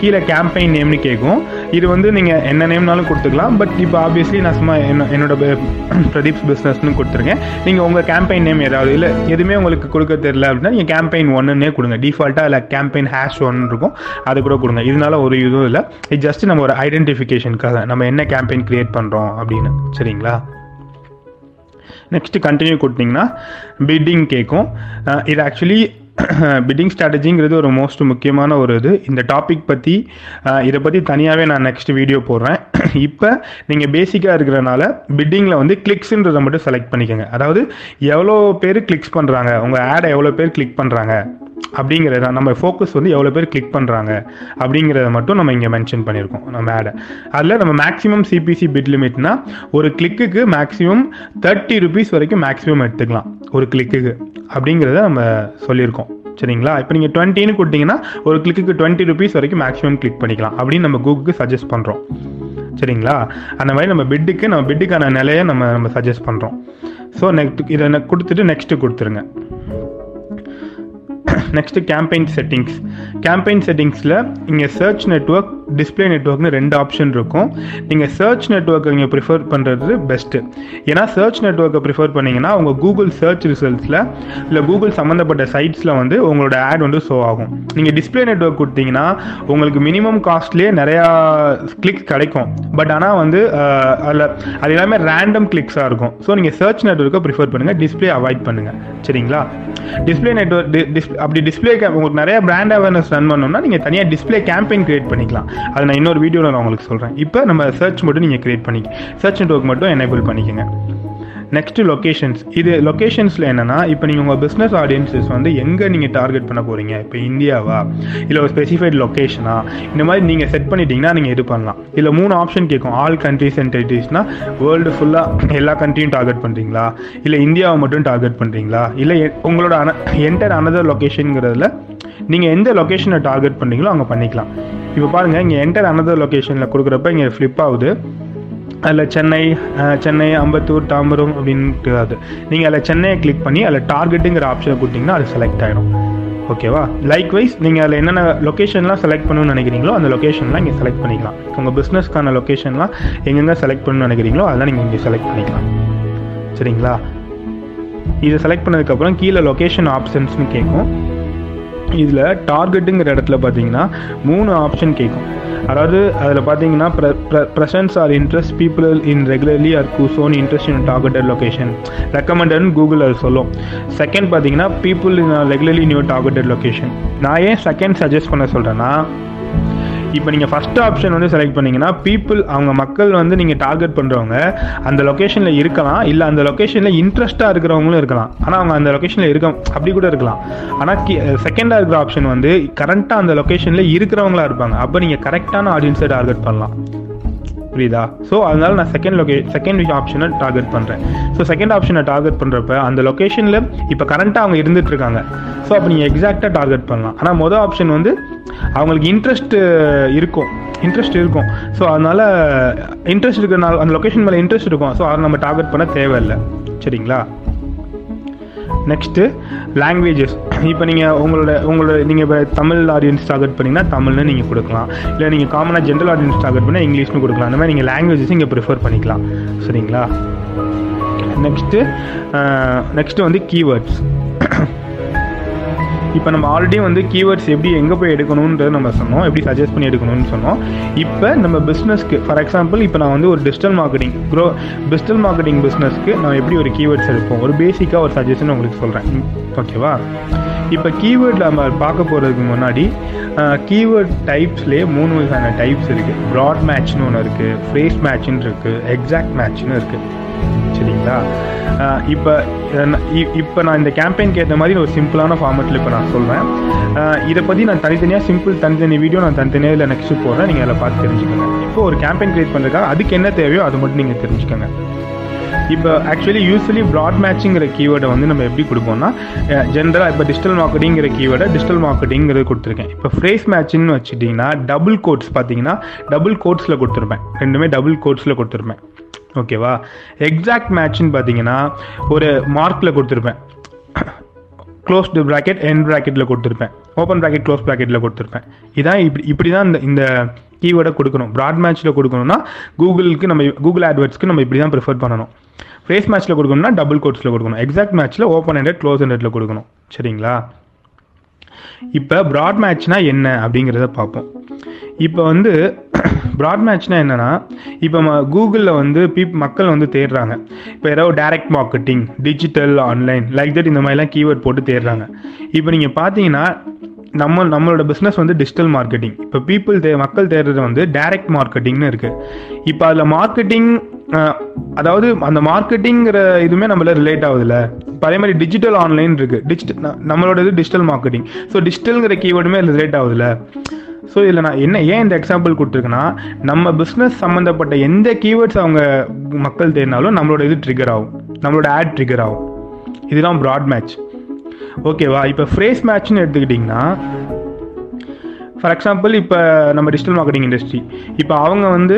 கீழே கேம்பெயின் நேம்னு கேட்கும் இது வந்து நீங்கள் என்ன நேம்னாலும் கொடுத்துக்கலாம். பட் இப்போ ஆப்வியஸ்லி நான் சும்மா என்ன என்னோட பிரதீப்ஸ் பிஸ்னஸ்னு கொடுத்துருக்கேன். நீங்கள் உங்கள் கேம்பெயின் நேம் ஏதாவது இல்லை எதுவுமே உங்களுக்கு கொடுக்க தெரியல அப்படின்னா நீங்கள் கேம்பெயின் ஒன்றுன்னே கொடுங்க. டிஃபால்ட்டாக இல்லை கேம்பெயின் ஹேஷ் ஒன்று இருக்கும். அது கூட கொடுங்க. இதனால ஒரு இதுவும் இல்லை. இது ஜஸ்ட் நம்ம ஒரு ஐடென்டிஃபிகேஷனுக்காக நம்ம என்ன கேம்பெயின் க்ரியேட் பண்ணுறோம் அப்படின்னு. சரிங்களா? நெக்ஸ்ட்டு கண்டினியூ கொடுத்தீங்கன்னா பிட்டிங் கேட்கும் இது ஆக்சுவலி பிட்டிங் ஸ்ட்ராட்டஜிங்கிறது ஒரு மோஸ்ட் முக்கியமான ஒரு இது. இந்த டாபிக் பற்றி இதை பற்றி தனியாகவே நான் நெக்ஸ்ட் வீடியோ போடுறேன். இப்போ நீங்கள் பேசிக்காக இருக்கிறனால பிட்டிங்கில் வந்து கிளிக்ஸுன்றதை மட்டும் செலக்ட் பண்ணிக்கோங்க. அதாவது எவ்வளோ பேர் கிளிக்ஸ் பண்ணுறாங்க உங்கள் ஆடை எவ்வளோ பேர் கிளிக் பண்ணுறாங்க அப்படிங்கிறத நம்ம ஃபோக்கஸ் வந்து எவ்வளோ பேர் கிளிக் பண்ணுறாங்க அப்படிங்கிறத மட்டும் நம்ம இங்கே மென்ஷன் பண்ணியிருக்கோம் நம்ம ஆடை அதில் நம்ம மேக்ஸிமம் சிபிசி பிட் லிமிட்னா ஒரு கிளிக்குக்கு மேக்ஸிமம் தேர்ட்டி ருபீஸ் வரைக்கும் மேக்ஸிமம் எடுத்துக்கலாம். ஒரு கிளிக்குக்கு அப்படிங்கிறத நம்ம சொல்லியிருக்கோம். சரிங்களா? இப்போ நீங்கள் டுவெண்ட்டின்னு கொடுத்தீங்கன்னா ஒரு கிளிக்கு டுவெண்ட்டி ருபீஸ் வரைக்கும் மேக்ஸிமம் கிளிக் பண்ணிக்கலாம். அப்படின்னு நம்ம கூகுளுக்கு சஜஸ்ட் பண்ணுறோம் சரிங்களா? அந்த மாதிரி நம்ம பிட்டுக்கு நம்ம பிட்டுக்கான நிலையை நம்ம நம்ம சஜஸ்ட் பண்ணுறோம் ஸோ நெக்ஸ்ட் இதை கொடுத்துட்டு நெக்ஸ்ட்டு கொடுத்துருங்க. நெக்ஸ்ட்டு கேம்பெயின் செட்டிங்ஸ் கேம்பெயின் செட்டிங்ஸில் இங்கே சர்ச் நெட்ஒர்க் டிஸ்பிளே நெட்ஒர்க்னு ரெண்டு ஆப்ஷன் இருக்கும். நீங்கள் சர்ச் நெட்ஒர்க்கை நீங்கள் ப்ரிஃபர் பண்ணுறது பெஸ்ட்டு ஏன்னா சர்ச் நெட்ஒர்க்கை ப்ரிஃபர் பண்ணிங்கன்னா உங்கள் கூகுள் சர்ச் ரிசல்ட்ஸில் இல்லை கூகுள் சம்மந்தப்பட்ட சைட்ஸில் வந்து உங்களோட ஆட் வந்து ஷோ ஆகும். நீங்கள் டிஸ்பிளே நெட்ஒர்க் கொடுத்தீங்கன்னா உங்களுக்கு மினிமம் காஸ்ட்லேயே நிறையா கிளிக்ஸ் கிடைக்கும். பட் ஆனால் வந்து அதில் அது எல்லாமே ரேண்டம் கிளிக்ஸாக இருக்கும். ஸோ நீங்கள் சர்ச் நெட்ஒர்க்கை ப்ரிஃபர் பண்ணுங்கள் டிஸ்பிளே அவாய்ட் பண்ணுங்கள் சரிங்களா? டிஸ்பிளே நெட்ஒர்க் அப்படி டிஸ்பிளே உங்களுக்கு நிறைய பிராண்ட் அவேர்னஸ் ரன் பண்ணோம்னா நீங்கள் தனியாக டிஸ்பிளே கேம்பெயின் கிரியேட் பண்ணிக்கலாம். அதை நான் இன்னொரு வீடியோவில் நான் உங்களுக்கு சொல்கிறேன் இப்போ நம்ம சர்ச் மட்டும் நீங்கள் கிரியேட் பண்ணிக்க சர்ச் நெட்ஒர்க் மட்டும் எனேபிள் பண்ணிக்கோங்க. நெக்ஸ்ட் லொக்கேஷன்ஸ் இது லொக்கேஷன்ஸில் என்னென்னா இப்போ நீங்கள் உங்கள் பிஸ்னஸ் ஆடியன்ஸஸ் வந்து எங்கே நீங்கள் டார்கெட் பண்ண போகிறீங்க இப்போ இந்தியாவா? இல்லை ஒரு ஸ்பெசிஃபைட் லொக்கேஷனா இந்த மாதிரி நீங்கள் செட் பண்ணிட்டீங்கன்னா நீங்கள் இது பண்ணலாம். இல்லை மூணு ஆப்ஷன் கேட்கும் ஆல் கண்ட்ரீஸ் அண்ட் டெரிட்டரிஸ்னா வேர்ல்டு ஃபுல்லாக எல்லா கண்ட்ரியும் டார்கெட் பண்ணுறீங்களா இல்லை இந்தியாவை மட்டும் டார்கெட் பண்ணுறீங்களா இல்லை உங்களோட அன என்டர் அனதர் லொக்கேஷனுங்கிறதுல நீங்கள் எந்த லொக்கேஷனை டார்கெட் பண்ணுறீங்களோ அங்கே பண்ணிக்கலாம். இப்போ பாருங்கள் இங்கே என்டர் அனதர் லொக்கேஷனில் கொடுக்குறப்ப இங்கே ஃப்ளிப் ஆகுது. அதில் சென்னை சென்னை அம்பத்தூர் தாம்பரம் அப்படின்ட்டு அது. நீங்கள் அதில் சென்னையை கிளிக் பண்ணி அதில் டார்கெட்டுங்கிற ஆப்ஷனை கொடுத்தீங்கன்னா அது செலக்ட் ஆகிடும் ஓகேவா லைக் வைஸ் நீங்கள் அதில் என்னென்ன லொக்கேஷன்லாம் செலக்ட் பண்ணணும்னு நினைக்கிறீங்களோ அந்த லொக்கேஷன்லாம் இங்கே செலக்ட் பண்ணிக்கலாம். உங்கள் பிஸ்னஸ்க்கான லொக்கேஷன்லாம் எங்கெங்கே செலக்ட் பண்ணணும்னு நினைக்கிறீங்களோ அதெல்லாம் நீங்கள் இங்கே செலக்ட் பண்ணிக்கலாம். சரிங்களா? இதை செலக்ட் பண்ணதுக்கப்புறம் கீழே லொக்கேஷன் ஆப்ஷன்ஸ்னு கேட்கும் இதில் டார்கெட்டுங்கிற இடத்துல பார்த்தீங்கன்னா மூணு ஆப்ஷன் கேட்கும் அதாவது அதில் பார்த்தீங்கன்னா presence or interest people in regularly or who've shown interest in targeted location ரெக்கமெண்டட்னு Google அது சொல்லும். செகண்ட் பார்த்தீங்கன்னா people in regularly new targeted location நான் ஏன் செகண்ட் சஜஸ்ட் பண்ண சொல்கிறேன்னா இப்போ நீங்கள் ஃபஸ்ட் ஆப்ஷன் வந்து செலக்ட் பண்ணீங்கன்னா பீப்புள் அவங்க மக்கள் வந்து நீங்கள் டார்கெட் பண்ணுறவங்க அந்த லொக்கேஷனில் இருக்கலாம். இல்லை அந்த லொக்கேஷனில் இன்ட்ரெஸ்ட்டாக இருக்கிறவங்களும் இருக்கலாம். ஆனால் அவங்க அந்த லொக்கேஷனில் இருக்க அப்படி கூட இருக்கலாம். ஆனால் செகண்டாக இருக்கிற ஆப்ஷன் வந்து கரண்ட்டாக அந்த லொக்கேஷனில் இருக்கிறவங்களா இருப்பாங்க. அப்போ நீங்கள் கரெக்டான ஆடியன்ஸை டார்கெட் பண்ணலாம். புரியுதா? ஸோ அதனால நான் செகண்ட் லொகே செகண்ட் ஆப்ஷனை டார்கெட் பண்ணுறேன் ஸோ செகண்ட் ஆப்ஷனை டார்கெட் பண்ணுறப்ப அந்த லொக்கேஷனில் இப்போ கரண்ட்டாக அவங்க இருந்துட்டு இருக்காங்க. ஸோ அப்போ நீங்கள் எக்ஸாக்டாக டார்கெட் பண்ணலாம். ஆனால் மொதல் ஆப்ஷன் வந்து அவங்களுக்கு இன்ட்ரெஸ்ட் இருக்கும். இன்ட்ரெஸ்ட் இருக்கும். ஸோ அதனால் இன்ட்ரெஸ்ட் இருக்கிறனால அந்த லொக்கேஷன் மேலே இன்ட்ரெஸ்ட் இருக்கும். ஸோ அதை நம்ம டார்கெட் பண்ண தேவையில்லை. சரிங்களா? நெக்ஸ்ட்டு லாங்குவேஜஸ் இப்போ நீங்கள் உங்களோட உங்களோட நீங்கள் இப்போ தமிழ் ஆடியன்ஸ் டார்கெட் பண்ணிங்கன்னா தமிழ்னு நீங்கள் கொடுக்கலாம். இல்லை நீங்கள் காமனாக ஜென்ரல் ஆடியன்ஸ் டார்கெட் பண்ணால் இங்கிலீஷ்னு கொடுக்கலாம். அந்த மாதிரி நீங்கள் லாங்குவேஜஸ் இங்கே ப்ரிஃபர் பண்ணிக்கலாம். சரிங்களா? நெக்ஸ்ட்டு நெக்ஸ்ட்டு வந்து கீவேர்ட்ஸ் இப்போ நம்ம ஆல்ரெடி வந்து கீவேர்ட்ஸ் எப்படி எங்கே போய் எடுக்கணுன்றது நம்ம சொன்னோம். எப்படி சஜஸ்ட் பண்ணி எடுக்கணும்னு சொன்னோம். இப்போ நம்ம பிஸ்னஸ்க்கு ஃபார் எக்ஸாம்பிள் இப்போ நான் வந்து ஒரு digital marketing grow digital marketing பிஸ்னஸ்க்கு நான் எப்படி ஒரு கீவேர்ட்ஸ் எடுப்போம்? ஒரு பேசிக்காக ஒரு சஜஷன் உங்களுக்கு சொல்கிறேன் ஓகேவா இப்போ கீவேர்டில் நம்ம பார்க்க போகிறதுக்கு முன்னாடி கீவேர்ட் டைப்ஸ்லேயே மூணு வகையான டைப்ஸ் இருக்குது ப்ராட் மேட்ச்னு ஒன்று இருக்குது ஃப்ரேஸ் மேட்ச்னு இருக்குது எக்ஸாக்ட் மேட்ச்னு இருக்குது சரிங்களா? இப்போ இப்போ நான் இந்த கேம்பெயினுக்கு ஏற்ற மாதிரி ஒரு சிம்பிளான ஃபார்மெட்டில் இப்போ நான் சொல்கிறேன் இதை பற்றி நான் தனித்தனியாக சிம்பிள் தனித்தனி வீடியோ நான் தனித்தனியாக இல்லை நெக்ஸ்ட்டு போடுறேன். நீங்கள் அதில் பார்த்து தெரிஞ்சுக்கோங்க. இப்போ ஒரு கேம்பெயின் க்ரியேட் பண்ணுறதுக்காக அதுக்கு என்ன தேவையோ அது மட்டும் நீங்கள் தெரிஞ்சுக்கோங்க. இப்போ ஆக்சுவலி யூஸ்வலி ப்ராட் மேட்சிங்கிற கீவேர்டை வந்து நம்ம எப்படி கொடுப்போம்னா ஜென்ரலாக இப்போ டிஜிட்டல் மார்க்கெட்டிங்கிற கீவேர்டை டிஜிட்டல் மார்க்கெட்டிங்கிறது கொடுத்துருக்கேன். இப்போ ஃப்ரேஸ் மேட்சிங்னு வச்சுட்டிங்கன்னா டபுள் கோட்ஸ் பார்த்தீங்கன்னா டபுள் கோட்ஸில் கொடுத்துருப்பேன். ரெண்டுமே டபுள் கோட்ஸில் கொடுத்துருப்பேன். ஓகேவா? எக்ஸாக்ட் மேட்ச்னு பார்த்தீங்கன்னா ஒரு மார்க்கில் கொடுத்துருப்பேன். க்ளோஸ்டு ப்ராக்கெட் என் ப்ராக்கெட்டில் கொடுத்துருப்பேன். ஓப்பன் ப்ராக்கெட் க்ளோஸ் ப்ராக்கெட்டில் கொடுத்துருப்பேன். இதான் இப்படி இப்படி தான் இந்த இந்த கீவேர்டை கொடுக்கணும். ப்ராட் மேட்ச்சில் கொடுக்கணும்னா கூகுளுக்கு நம்ம கூகுள் ஆட்வர்ட்ஸ்க்கு நம்ம இப்படி தான் ப்ரிஃபர் பண்ணணும் ஃபேஸ் மேட்ச்சில் கொடுக்கணும்னா டபுள் கோட்ஸில் கொடுக்கணும். எக்ஸாக்ட் மேட்ச்சில் ஓப்பன் ஹண்ட்ரட் க்ளோஸ் ஹண்ட்ரட்ல கொடுக்கணும். சரிங்களா? இப்போ ப்ராட் மேட்ச்னா என்ன அப்படிங்கிறத பார்ப்போம். இப்போ வந்து ப்ராட் மேட்ச்னா என்னன்னா இப்போ கூகுளில் வந்து பீப் மக்கள் வந்து தேடுறாங்க. இப்போ ஏதாவது direct marketing digital online like that இந்த மாதிரிலாம் கீவேர்ட் போட்டு தேடுறாங்க. இப்போ நீங்கள் பார்த்தீங்கன்னா நம்ம நம்மளோட பிஸ்னஸ் வந்து டிஜிட்டல் மார்க்கெட்டிங் இப்போ பீப்புள் தே மக்கள் தேடுறது வந்து டைரக்ட் மார்க்கெட்டிங்னு இருக்குது இப்போ அதில் மார்க்கெட்டிங் அதாவது அந்த மார்க்கெட்டிங்கிற இதுவுமே நம்மள ரிலேட் ஆகுதுல்ல. இப்போ அதே மாதிரி டிஜிட்டல் ஆன்லைன் இருக்குது டிஜிட்டல் நம்மளோட இது டிஜிட்டல் மார்க்கெட்டிங் ஸோ டிஜிட்டல்ங்கிற கீவேர்டுமே ரிலேட் ஆகுதுல்ல. ஸோ இதில் நான் என்ன ஏன் இந்த எக்ஸாம்பிள் கொடுத்துருக்கேன்னா நம்ம பிஸ்னஸ் சம்மந்தப்பட்ட எந்த கீவேர்ட்ஸ் அவங்க மக்கள் தேடினாலும் நம்மளோட இது ட்ரிகர் ஆகும். நம்மளோட ஆட் ட்ரிகர் ஆகும். இதுதான் ப்ராட் மேட்ச் ஓகேவா இப்போ ஃப்ரேஸ் மேட்ச்னு எடுத்துக்கிட்டிங்கன்னா ஃபார் எக்ஸாம்பிள் இப்போ நம்ம டிஜிட்டல் மார்க்கெட்டிங் இண்டஸ்ட்ரி இப்போ அவங்க வந்து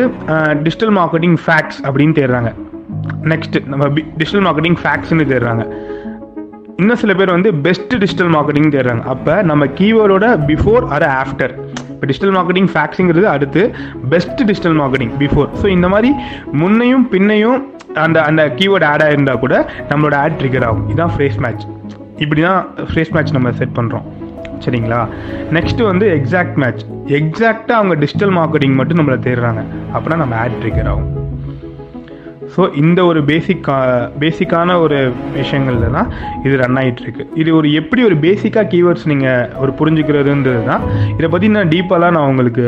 டிஜிட்டல் மார்க்கெட்டிங் ஃபேக்ட்ஸ் அப்படின்னு தேடுறாங்க. நெக்ஸ்ட் நம்ம டிஜிட்டல் மார்க்கெட்டிங் ஃபேக்ட்ஸ்னு தேடுறாங்க. இன்னும் சில பேர் வந்து பெஸ்ட் டிஜிட்டல் மார்க்கெட்டிங் தேடுறாங்க. அப்போ நம்ம கீவேர்டோட பிஃபோர் அர ஆஃப்டர் இப்போ டிஜிட்டல் மார்க்கெட்டிங் ஃபேக்ஸுங்கிறது அடுத்து best digital marketing before so இந்த மாதிரி முன்னையும் பின்னையும் அந்த அந்த கீவேர்டு ஆட் ஆகிருந்தால் கூட நம்மளோட ஆட் ட்ரிகர் ஆகும். இதுதான் ஃப்ரேஸ் மேட்ச் இப்படி தான் ஃப்ரேஸ் மேட்ச் நம்ம செட் பண்ணுறோம் சரிங்களா? நெக்ஸ்ட் வந்து எக்ஸாக்ட் மேட்ச் எக்ஸாக்டாக அவங்க டிஜிட்டல் மார்க்கெட்டிங் மட்டும் நம்மளை தேடுறாங்க. அப்படின்னா நம்ம ஆட் ட்ரிகர் ஆகும். ஸோ இந்த ஒரு பேசிக் பேசிக்கான ஒரு விஷயங்கள்ல தான் இது ரன் ஆகிட்டு இருக்கு இது ஒரு எப்படி ஒரு பேசிக்காக கீவேர்ட்ஸ் நீங்கள் ஒரு புரிஞ்சுக்கிறதுன்றது தான் இதை பற்றி நான் டீப்பாலாம் நான் உங்களுக்கு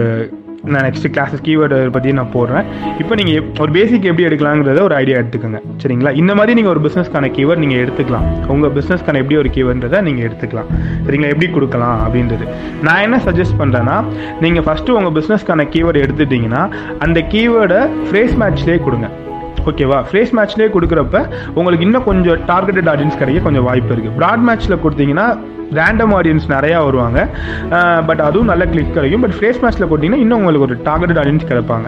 நான் நெக்ஸ்ட் கிளாஸஸ் கீவேர்டு பற்றி நான் போடுறேன். இப்போ நீங்கள் ஒரு பேசிக் எப்படி எடுக்கலாங்கிறத ஒரு ஐடியா எடுத்துக்கோங்க. சரிங்களா? இந்த மாதிரி நீங்கள் ஒரு பிஸ்னஸ்க்கான கீவேர்ட் நீங்கள் எடுத்துக்கலாம். உங்கள் பிஸ்னஸ்க்கான எப்படி ஒரு கீவேர்ன்றதை நீங்கள் எடுத்துக்கலாம். சரிங்களா? எப்படி கொடுக்கலாம் அப்படின்றது. நான் என்ன சஜஸ்ட் பண்ணுறேன்னா நீங்கள் ஃபஸ்ட்டு உங்கள் பிஸ்னஸ்க்கான கீவேர்டு எடுத்துட்டிங்கன்னா அந்த கீவேர்டை ஃப்ரேஸ் மேட்ச்லேயே கொடுங்க. ஓகேவா ஃப்ரேஸ் மேட்ச்லேயே கொடுக்குறப்ப உங்களுக்கு இன்னும் கொஞ்சம் டார்கெட்டட் ஆடியன்ஸ் கிடைக்க கொஞ்சம் வாய்ப்பு இருக்குது ப்ராட் மேட்ச்சில் கொடுத்தீங்கன்னா ரேண்டம் ஆடியன்ஸ் நிறையா வருவாங்க. பட் அதுவும் நல்ல கிளிக் கிடைக்கும். பட் ஃபேஸ் மேட்ச்சில் கொடுத்தீங்கன்னா இன்னும் உங்களுக்கு ஒரு டார்கெட்டட் ஆடியன்ஸ் கிடைப்பாங்க.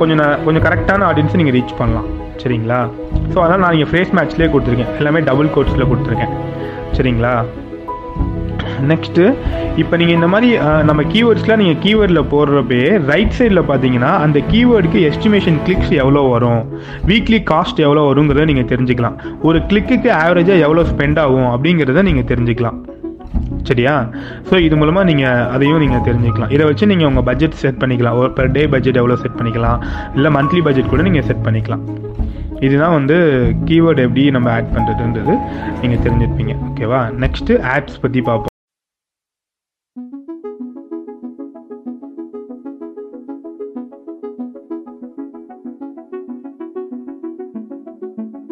கொஞ்சம் கொஞ்சம் கரெக்டான ஆடியன்ஸை நீங்கள் ரீச் பண்ணலாம். சரிங்களா? ஸோ அதனால் நான் நீங்கள் ஃபேஸ் மேட்ச்லேயே கொடுத்துருக்கேன். எல்லாமே டபுள் கோட்ஸில் கொடுத்துருக்கேன். சரிங்களா? நெக்ஸ்ட்டு இப்போ நீங்கள் இந்த மாதிரி நம்ம கீவேர்ட்ஸ்லாம் நீங்கள் கீவேர்டில் போடுறப்பே ரைட் சைடில் பார்த்தீங்கன்னா அந்த கீவேர்டுக்கு எஸ்டிமேஷன் கிளிக்ஸ் எவ்வளோ வரும்? வீக்லி காஸ்ட் எவ்வளோ வருங்கிறத நீங்கள் தெரிஞ்சுக்கலாம். ஒரு கிளிக்குக்கு ஆவரேஜாக எவ்வளோ ஸ்பெண்ட் ஆகும் அப்படிங்கிறத நீங்கள் தெரிஞ்சுக்கலாம். சரியா? ஸோ இது மூலமாக நீங்கள் அதையும் நீங்கள் தெரிஞ்சுக்கலாம். இதை வச்சு நீங்கள் உங்கள் பட்ஜெட் செட் பண்ணிக்கலாம். ஒரு பர் டே பட்ஜெட் எவ்வளோ செட் பண்ணிக்கலாம். இல்லை மந்த்லி பட்ஜெட் கூட நீங்கள் செட் பண்ணிக்கலாம். இதுதான் வந்து கீவேர்டு எப்படி நம்ம ஆட் பண்ணுறதுன்றது நீங்கள் தெரிஞ்சிருப்பீங்க ஓகேவா நெக்ஸ்ட்டு ஆப்ஸ் பற்றி பார்ப்போம்